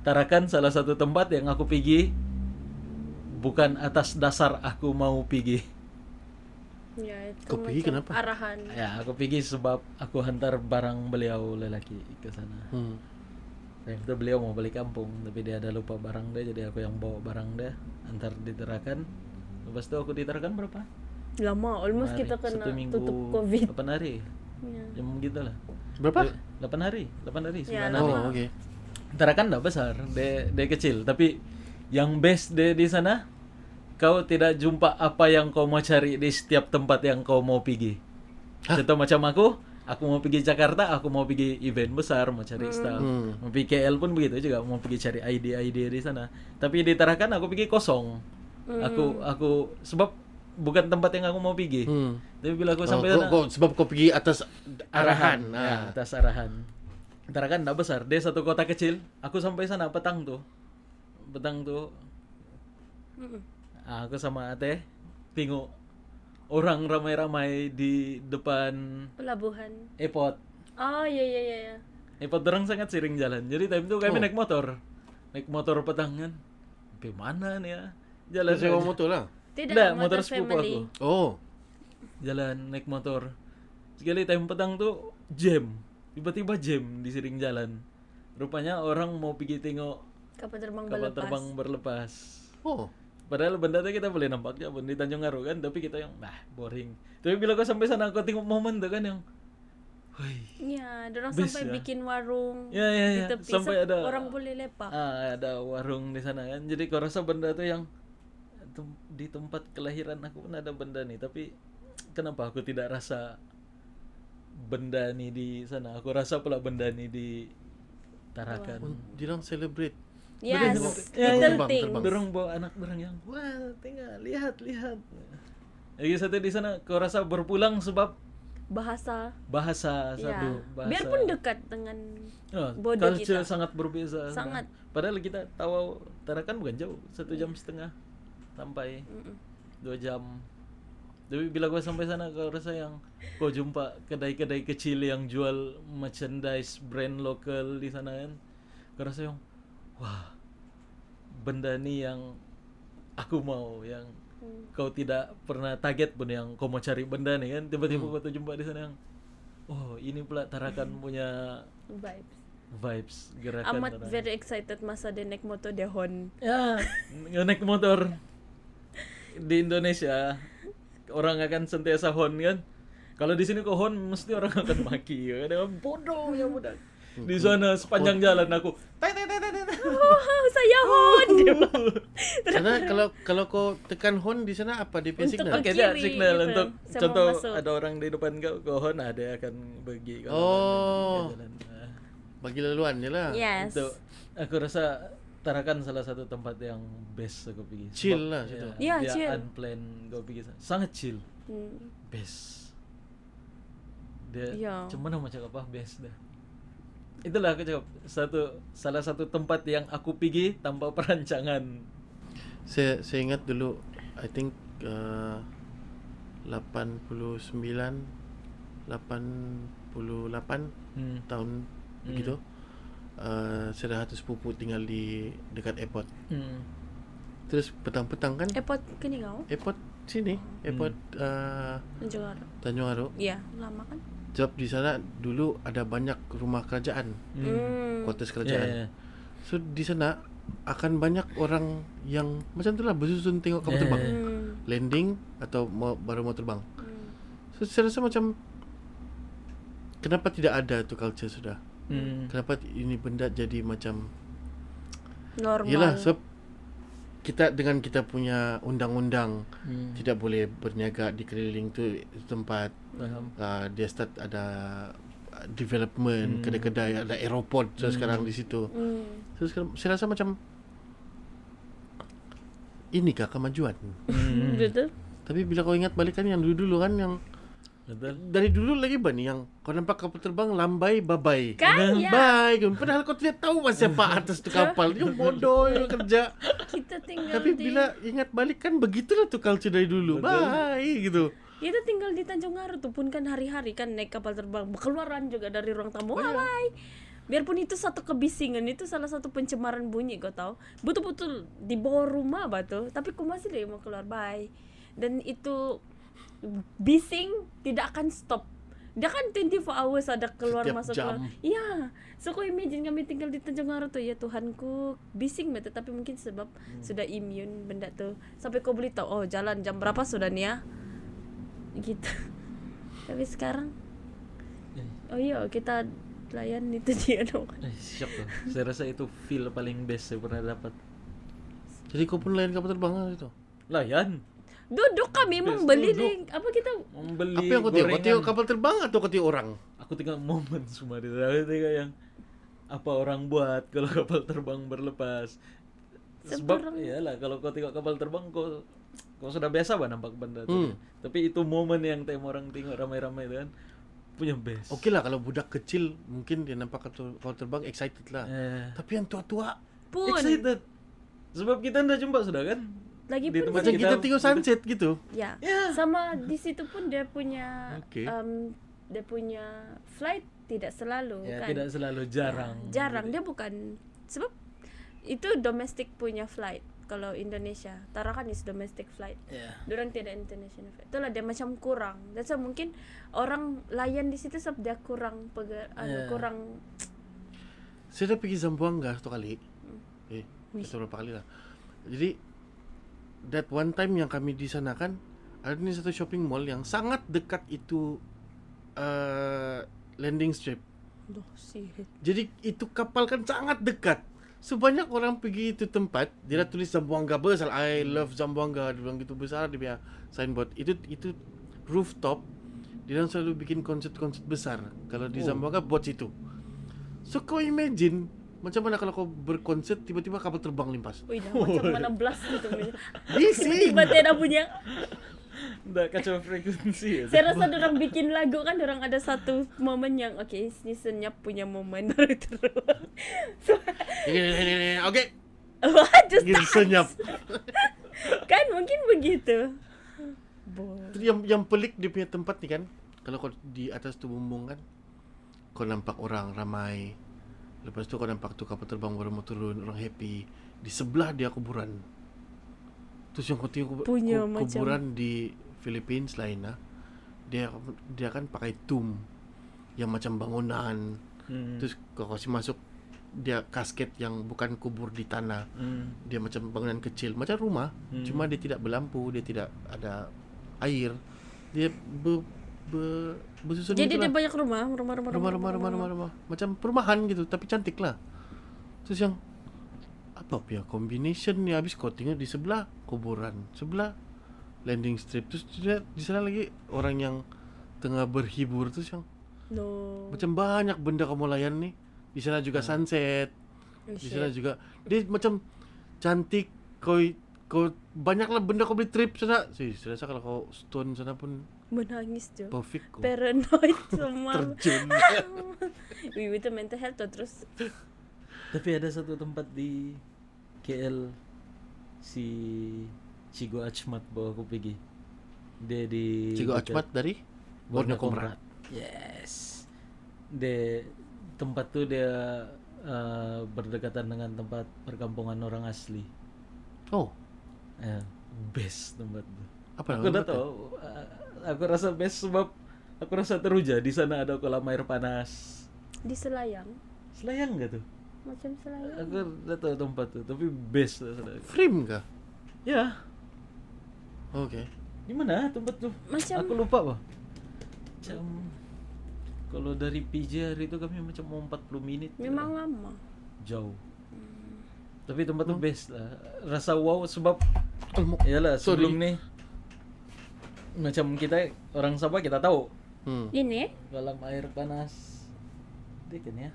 Tarakan salah satu tempat yang aku pergi bukan atas dasar aku mau pergi Ya, itu Kau pergi kenapa? Arahan. ya aku pergi sebab aku hantar barang beliau lelaki ke sana Hmm. Time itu beliau mau balik kampung tapi dia ada lupa barang dia jadi aku yang bawa barang dia antar di Tarakan lepas itu aku di Tarakan berapa Lama, almost Hari. kita kena Satu minggu tutup covid. 8 hari Ya. jam gitu lah Berapa? 8 hari 8 hari 9 Ya, hari Oh, oke. Tarakan enggak besar, dia dia kecil, tapi yang best dia di sana kau tidak jumpa apa yang kau mau cari di setiap tempat yang kau mau pergi. Contoh macam aku, aku mau pergi Jakarta, aku mau pergi event besar, mau cari staff. Hmm. Mau pergi KL pun begitu juga, mau pergi cari ID-ID di sana. Tapi di Tarakan aku pergi kosong. Aku aku sebab bukan tempat yang aku mau pergi. Hmm. Tapi bila aku Oh, sampai sana kau- sebab kau pergi atas arahan. ya, Ah. atas arahan. Tarakan enggak besar, dia satu kota kecil. Aku sampai sana petang tuh. Petang tuh Mm-mm. ah, aku sama Ate tengok orang ramai-ramai di depan Pelabuhan. airport. Oh, ya ya ya ya. Airport orang sangat sering jalan. Jadi time itu kami Oh. naik motor. Naik motor petang kan. Sampai mana nih ya? Jalan sewa aja. motor lah. Tidak, Nggak, motor, motor sepupu family. aku. Oh. Jalan naik motor. Sekali time petang tuh jam. Tiba-tiba jam di siring jalan. Rupanya orang mau pergi tengok Kapal terbang kapal berlepas. terbang berlepas. Oh. Padahal benda itu kita boleh nampaknya pun di Tanjung Aru kan, tapi kita yang bah boring. Tapi bila kau sampai sana kau tengok momen tuh kan yang Woi, Ya, orang Best sampai ya. bikin warung Ya, ya, di ya. tepi Sampai ada- orang boleh lepak. ah, ada warung di sana kan. Jadi kau rasa benda tuh yang tem- di tempat kelahiran aku pun ada benda nih, tapi kenapa aku tidak rasa benda nih di sana? Aku rasa pula benda nih di Tarakan. Oh, Dirang celebrate. Yes, Ya, ya. little Terbang, things. Dorong bawa anak dorong yang wah tinggal lihat lihat. Lagi satu di sana kau rasa berpulang sebab Bahasa. bahasa Ya. satu bahasa. Biarpun dekat dengan Oh, bodoh culture kita. sangat berbeza. Sangat. Padahal kita tahu Tarakan bukan jauh, satu jam setengah sampai Mm-mm. dua jam. Tapi bila gua sampai sana kau rasa yang kau jumpa kedai-kedai kecil yang jual merchandise brand lokal di sana kan. Kau rasa yang wah benda ni yang aku mau yang Hmm. kau tidak pernah target pun yang kau mau cari benda nih kan tiba-tiba Hmm. kau jumpa di sana yang oh ini pula Tarakan punya vibes. vibes gerakan Amat orang. very excited masa dia naik motor dia hon. ya naik motor di Indonesia orang akan sentiasa hon kan kalau di sini kau hon mesti orang akan maki ya kan bodoh ya budak di sana sepanjang jalan aku. Oh, *laughs* saya hon. *laughs* Sana kalau kalau kau tekan horn di sana apa dia punya Untuk signal? ke Oke, dia kiri signal gitu. untuk contoh ada orang di depan kau kau hon ada akan pergi kalau Oh. ada jalan. Nah, Bagi laluan je lah. Yes. Itu aku rasa Tarakan salah satu tempat yang best aku pergi. Chill Sebab, lah situ. Ya, dia chill. unplanned kau pergi sana. Sangat chill. Hmm. Best. Dia Ya. cuma nak macam apa best dah. Itulah aku cakap satu salah satu tempat yang aku pergi tanpa *laughs* perancangan. Saya saya ingat dulu I think uh, 89 88 Hmm. tahun begitu. Uh, saya dah sepupu tinggal di dekat airport. Hmm. Terus petang-petang kan Airport Keningau, airport sini, airport uh, Tanjung Aru. Tanjung Aru. Iya, lama kan? Sebab di sana dulu ada banyak rumah kerajaan, Hmm. kuartus Ya, kerajaan. ya. So di sana akan banyak orang yang macam tu lah bersusun tengok kapal Yeah. terbang, Hmm. landing atau mau, baru mau terbang. Hmm. So saya rasa macam kenapa tidak ada tu culture sudah? Hmm. Kenapa ini benda jadi macam Normal. Yelah sebab kita dengan kita punya undang-undang Hmm. tidak boleh berniaga di keliling tu tempat Faham. uh, dia start ada uh, development Hmm. kedai-kedai ada aeroport so sekarang di situ Hmm. so sekarang saya rasa macam inikah kemajuan Hmm. Betul. tapi bila kau ingat balik kan yang dulu-dulu kan yang Betul. dari dulu lagi bani yang kau nampak kapal terbang lambai babai Kan ya. Bye. Padahal kau tidak tahu mas siapa *laughs* atas tu kapal Dia bodoh yang kerja Kita tinggal Tapi di bila ingat balik kan begitulah tuh culture dari dulu. Bye gitu. Kita tinggal di Tanjung Aru tuh pun kan hari-hari kan naik kapal terbang keluaran juga dari ruang tamu. Oh. Bye. Biarpun itu satu kebisingan itu salah satu pencemaran bunyi kau tahu. Betul-betul di bawah rumah batu, tapi ku masih deh mau keluar bye. Dan itu bising tidak akan stop. Dia kan 24 hours ada keluar Setiap masuk jam. keluar. Iya. So kau imagine kami tinggal di Tanjung Aru tuh ya Tuhanku bising betul tapi mungkin sebab Hmm. sudah immune benda tuh. Sampai kau boleh tahu oh jalan jam berapa sudah nih ya. Gitu. *laughs* Tapi sekarang oh iya kita layan itu dia *laughs* dong. Eh, shock loh. Saya rasa itu feel paling best saya pernah dapat. Jadi kau pun lain kapal terbang itu. Layan. Duduk kami Yes, membeli duduk. deh apa kita Membeli Apa yang kau tengok? Kau tengok kapal terbang atau kau tengok orang? Aku tengok momen semua di sana. Aku tengok yang apa orang buat kalau *laughs* kapal terbang berlepas. Sebab Sebarang- iyalah kalau kau tengok kapal terbang kau kau sudah biasa bah nampak benda tu. Hmm. Tapi itu momen yang tengok orang tengok ramai-ramai tu kan punya best. Okey lah kalau budak kecil mungkin dia nampak kapal kapal terbang excited lah. Eh, Tapi yang tua-tua pun excited. Sebab kita dah jumpa sudah kan? Lagi Di pun tempat macam kita- tengok sunset gitu. ya Ya. sama di situ pun dia punya Okey. um, dia punya flight tidak selalu Ya, kan tidak selalu jarang. Ya, jarang dia bukan sebab itu domestic punya flight kalau Indonesia Tarakan is domestic flight Ya. Diorang tidak international flight itulah dia macam kurang dan so, mungkin orang layan di situ sebab dia kurang pegar, anu, Ya. kurang Saya dah pergi Zamboanga satu kali. Hmm. Eh, satu berapa kali lah. Jadi that one time yang kami di sana kan ada ni satu shopping mall yang sangat dekat itu uh, landing strip. Duh. Jadi itu kapal kan sangat dekat. Sebanyak orang pergi itu tempat, dia dah tulis Zamboanga besar. I love Zamboanga. Dia bilang gitu besar dia punya signboard. Itu itu rooftop. Dia selalu bikin konsert-konsert besar. Kalau di Oh. Zamboanga buat situ. So kau imagine macam mana kalau kau berkonsert tiba-tiba kapal terbang limpas. Wih, dah macam mana blast gitu. Bising. Tiba-tiba dia dah punya Dah kacau frekuensi ya. Saya rasa orang bikin lagu kan orang ada satu momen yang okay, ini senyap punya momen baru *laughs* terus. so, Okey. what just Gitu senyap. kan mungkin begitu. Bo. Terus yang yang pelik dia punya tempat ni kan kalau kau di atas tu bumbung kan kau nampak orang ramai lepas tu kau nampak tu kapal terbang baru mau turun orang happy di sebelah dia kuburan terus yang kau tengok Punya ku- macam- kuburan di Philippines lain lah dia dia kan pakai tomb yang macam bangunan Hmm. terus kau kasih masuk dia kasket yang bukan kubur di tanah Hmm. dia macam bangunan kecil macam rumah Hmm. cuma dia tidak berlampu dia tidak ada air dia ber, ber, bersusun Jadi dia gitulah. banyak rumah, rumah-rumah rumah rumah rumah rumah rumah macam perumahan gitu tapi cantik lah. Terus yang apa punya combination ni habis tengok di sebelah kuburan sebelah landing strip. Terus dia di sana lagi orang yang tengah berhibur. Terus yang No. macam banyak benda kamu layan ni di sana juga sunset. Oh, di sana juga dia macam cantik kau kau banyaklah benda kau beli trip sana. Sih saya kalau kau stone sana pun menangis Jo Perfect kok. paranoid *laughs* semua Terjun. *laughs* Wiwi itu mental health tuh terus Tapi ada satu tempat di KL si Cigo Achmat bawa aku pergi. Dia di Cigo Acmat dari Borneo Komrat. Yes. Dia tempat tuh dia uh, berdekatan dengan tempat perkampungan orang asli. Oh, Ya, best tempat tuh. apa aku udah tahu. uh, aku rasa best sebab aku rasa teruja di sana ada kolam air panas. di Selayang Selayang gak tuh? macam Selayang Aku udah tahu tempat tuh, tapi best lah sana. Frame kah? Ya, Oke. di mana tempat tuh? Macam- aku lupa bah. Macam kalau dari PJ hari itu kami macam mau 40 menit. memang lama jauh. Tapi tempat tuh best lah. Rasa wow sebab Almo. Iyalah Sorry. sebelum nih macam kita orang Sabah kita tahu Hmm. ini kolam air panas dia kan ya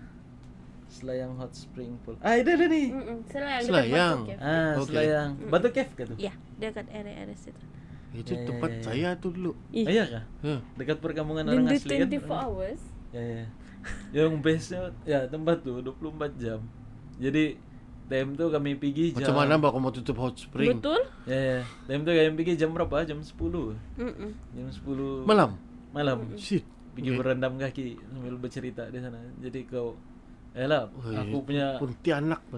Selayang Hot Spring Pool ah ada ada nih Mm-mm, Selayang Selayang. Batu Cave. ah Oke. Selayang Batu Cave kan tuh ya dekat area-area situ Itu Ya, ya, tempat ya, ya. saya tuh dulu. Ah, iya kah Ya. dekat perkampungan orang asli kan 24 hours ya, ya. yang bestnya ya tempat tuh 24 jam jadi time tuh kami pergi jam Macam mana mbak mau tutup hot spring? betul ya, ya. time tuh kami pergi jam berapa jam 10 Mm-mm. jam 10 Malam. malam Shit. pergi Oke. berendam kaki sambil bercerita di sana. Jadi kau Elah, Wih, aku punya Pontianak *laughs*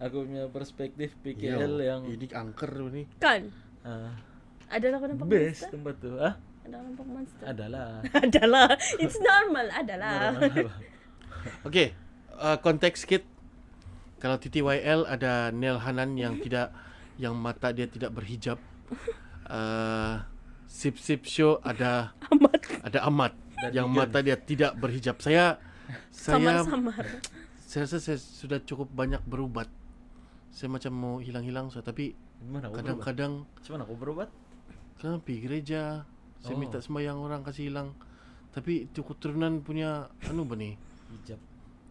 aku punya perspektif Yo, PKL yang ini angker ini. kan ah, ada lah nampak best monster tempat tuh. Ah, ada nampak monster adalah. *laughs* adalah it's normal adalah Oke, uh, konteks kit. Kalau TTYL ada Nel Hanan yang *laughs* tidak yang mata dia tidak berhijab. Uh, Sip Sip Show ada amat ada Amat Dan yang mata dia tidak berhijab. Saya saya samar-samar saya rasa saya sudah cukup banyak berubat. Saya macam mau hilang-hilang so, tapi kadang-kadang Cuman aku berobat. pergi gereja, saya Oh. minta sembahyang orang kasih hilang. Tapi itu keturunan punya anu ba ni? Hijab.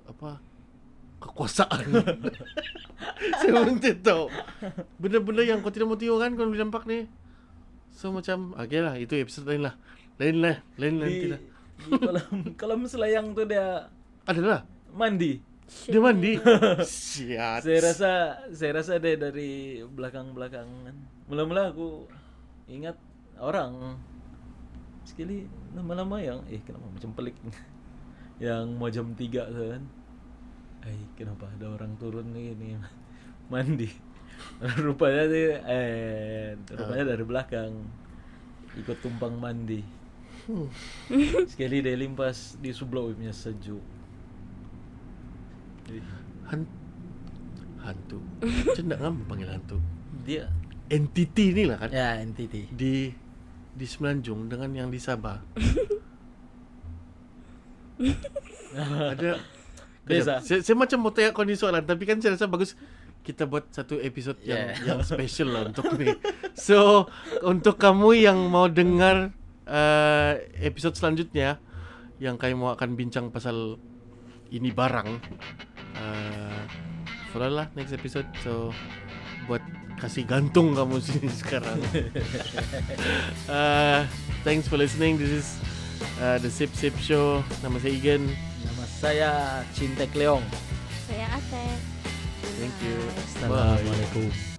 apa kekuasaan. *laughs* saya pun tidak tahu. Benda-benda yang kau tidak mau tengok kan kau boleh nampak ni. So macam okay lah itu episode lain lah. Lain lah, lain nanti lah. di kolam *laughs* kolam selayang tuh dia Adalah mandi. dia mandi. Siat. Saya rasa saya rasa dia dari belakang-belakangan. Mula-mula aku ingat orang sekali lama-lama yang eh kenapa macam pelik *laughs* yang mau jam 3 tu kan. Eh kenapa ada orang turun ni ni *laughs* mandi. *laughs* rupanya dia eh rupanya dari belakang ikut tumpang mandi. *laughs* Sekali dia limpas di sebelah punya sejuk. Jadi, Han hantu. Macam nak ngam panggil hantu. dia Entity ni lah kan. ya entity. Di di Semenanjung dengan yang di Sabah. ada Beza. Saya, saya macam mau tanya kau ni soalan tapi kan saya rasa bagus kita buat satu episod yang Yeah. yang special lah untuk ni. So untuk kamu yang mau dengar uh, episod selanjutnya yang kami mau akan bincang pasal ini barang uh, follow lah next episode so buat kasih gantung kamu sini *laughs* sekarang. uh, thanks for listening. This is uh, the Sip Sip Show. Nama saya Igen. Saya Cintek Leong. saya Ate Thank you. Assalamualaikum.